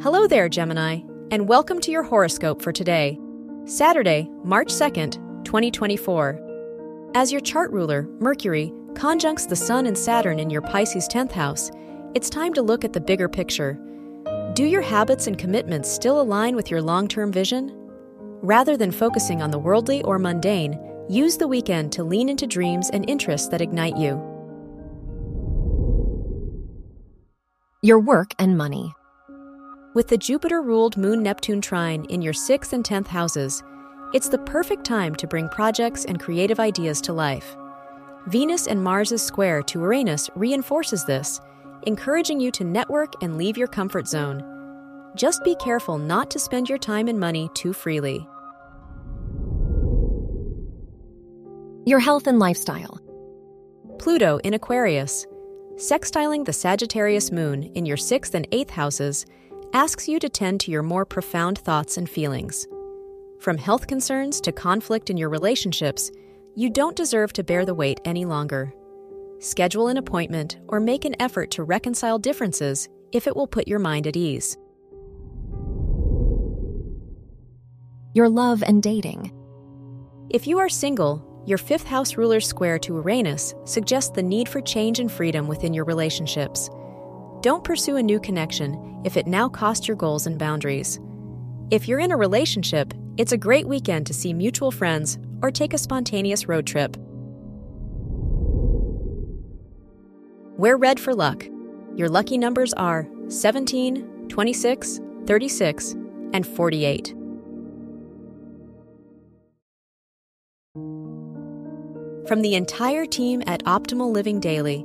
Hello there, Gemini, and welcome to your horoscope for today, Saturday, March 2nd, 2024. As your chart ruler, Mercury, conjuncts the Sun and Saturn in your Pisces 10th house, it's time to look at the bigger picture. Do your habits and commitments still align with your long term vision? Rather than focusing on the worldly or mundane, use the weekend to lean into dreams and interests that ignite you. Your work and money. With the Jupiter ruled Moon Neptune trine in your 6th and 10th houses, it's the perfect time to bring projects and creative ideas to life. Venus and Mars' square to Uranus reinforces this, encouraging you to network and leave your comfort zone. Just be careful not to spend your time and money too freely. Your health and lifestyle. Pluto in Aquarius, sextiling the Sagittarius moon in your 6th and 8th houses, asks you to tend to your more profound thoughts and feelings. From health concerns to conflict in your relationships, you don't deserve to bear the weight any longer. Schedule an appointment or make an effort to reconcile differences if it will put your mind at ease. Your love and dating. If you are single, your fifth house ruler square to Uranus suggests the need for change and freedom within your relationships. Don't pursue a new connection if it now costs your goals and boundaries. If you're in a relationship, it's a great weekend to see mutual friends or take a spontaneous road trip. Wear red for luck. Your lucky numbers are 17, 26, 36, and 48. From the entire team at Optimal Living Daily,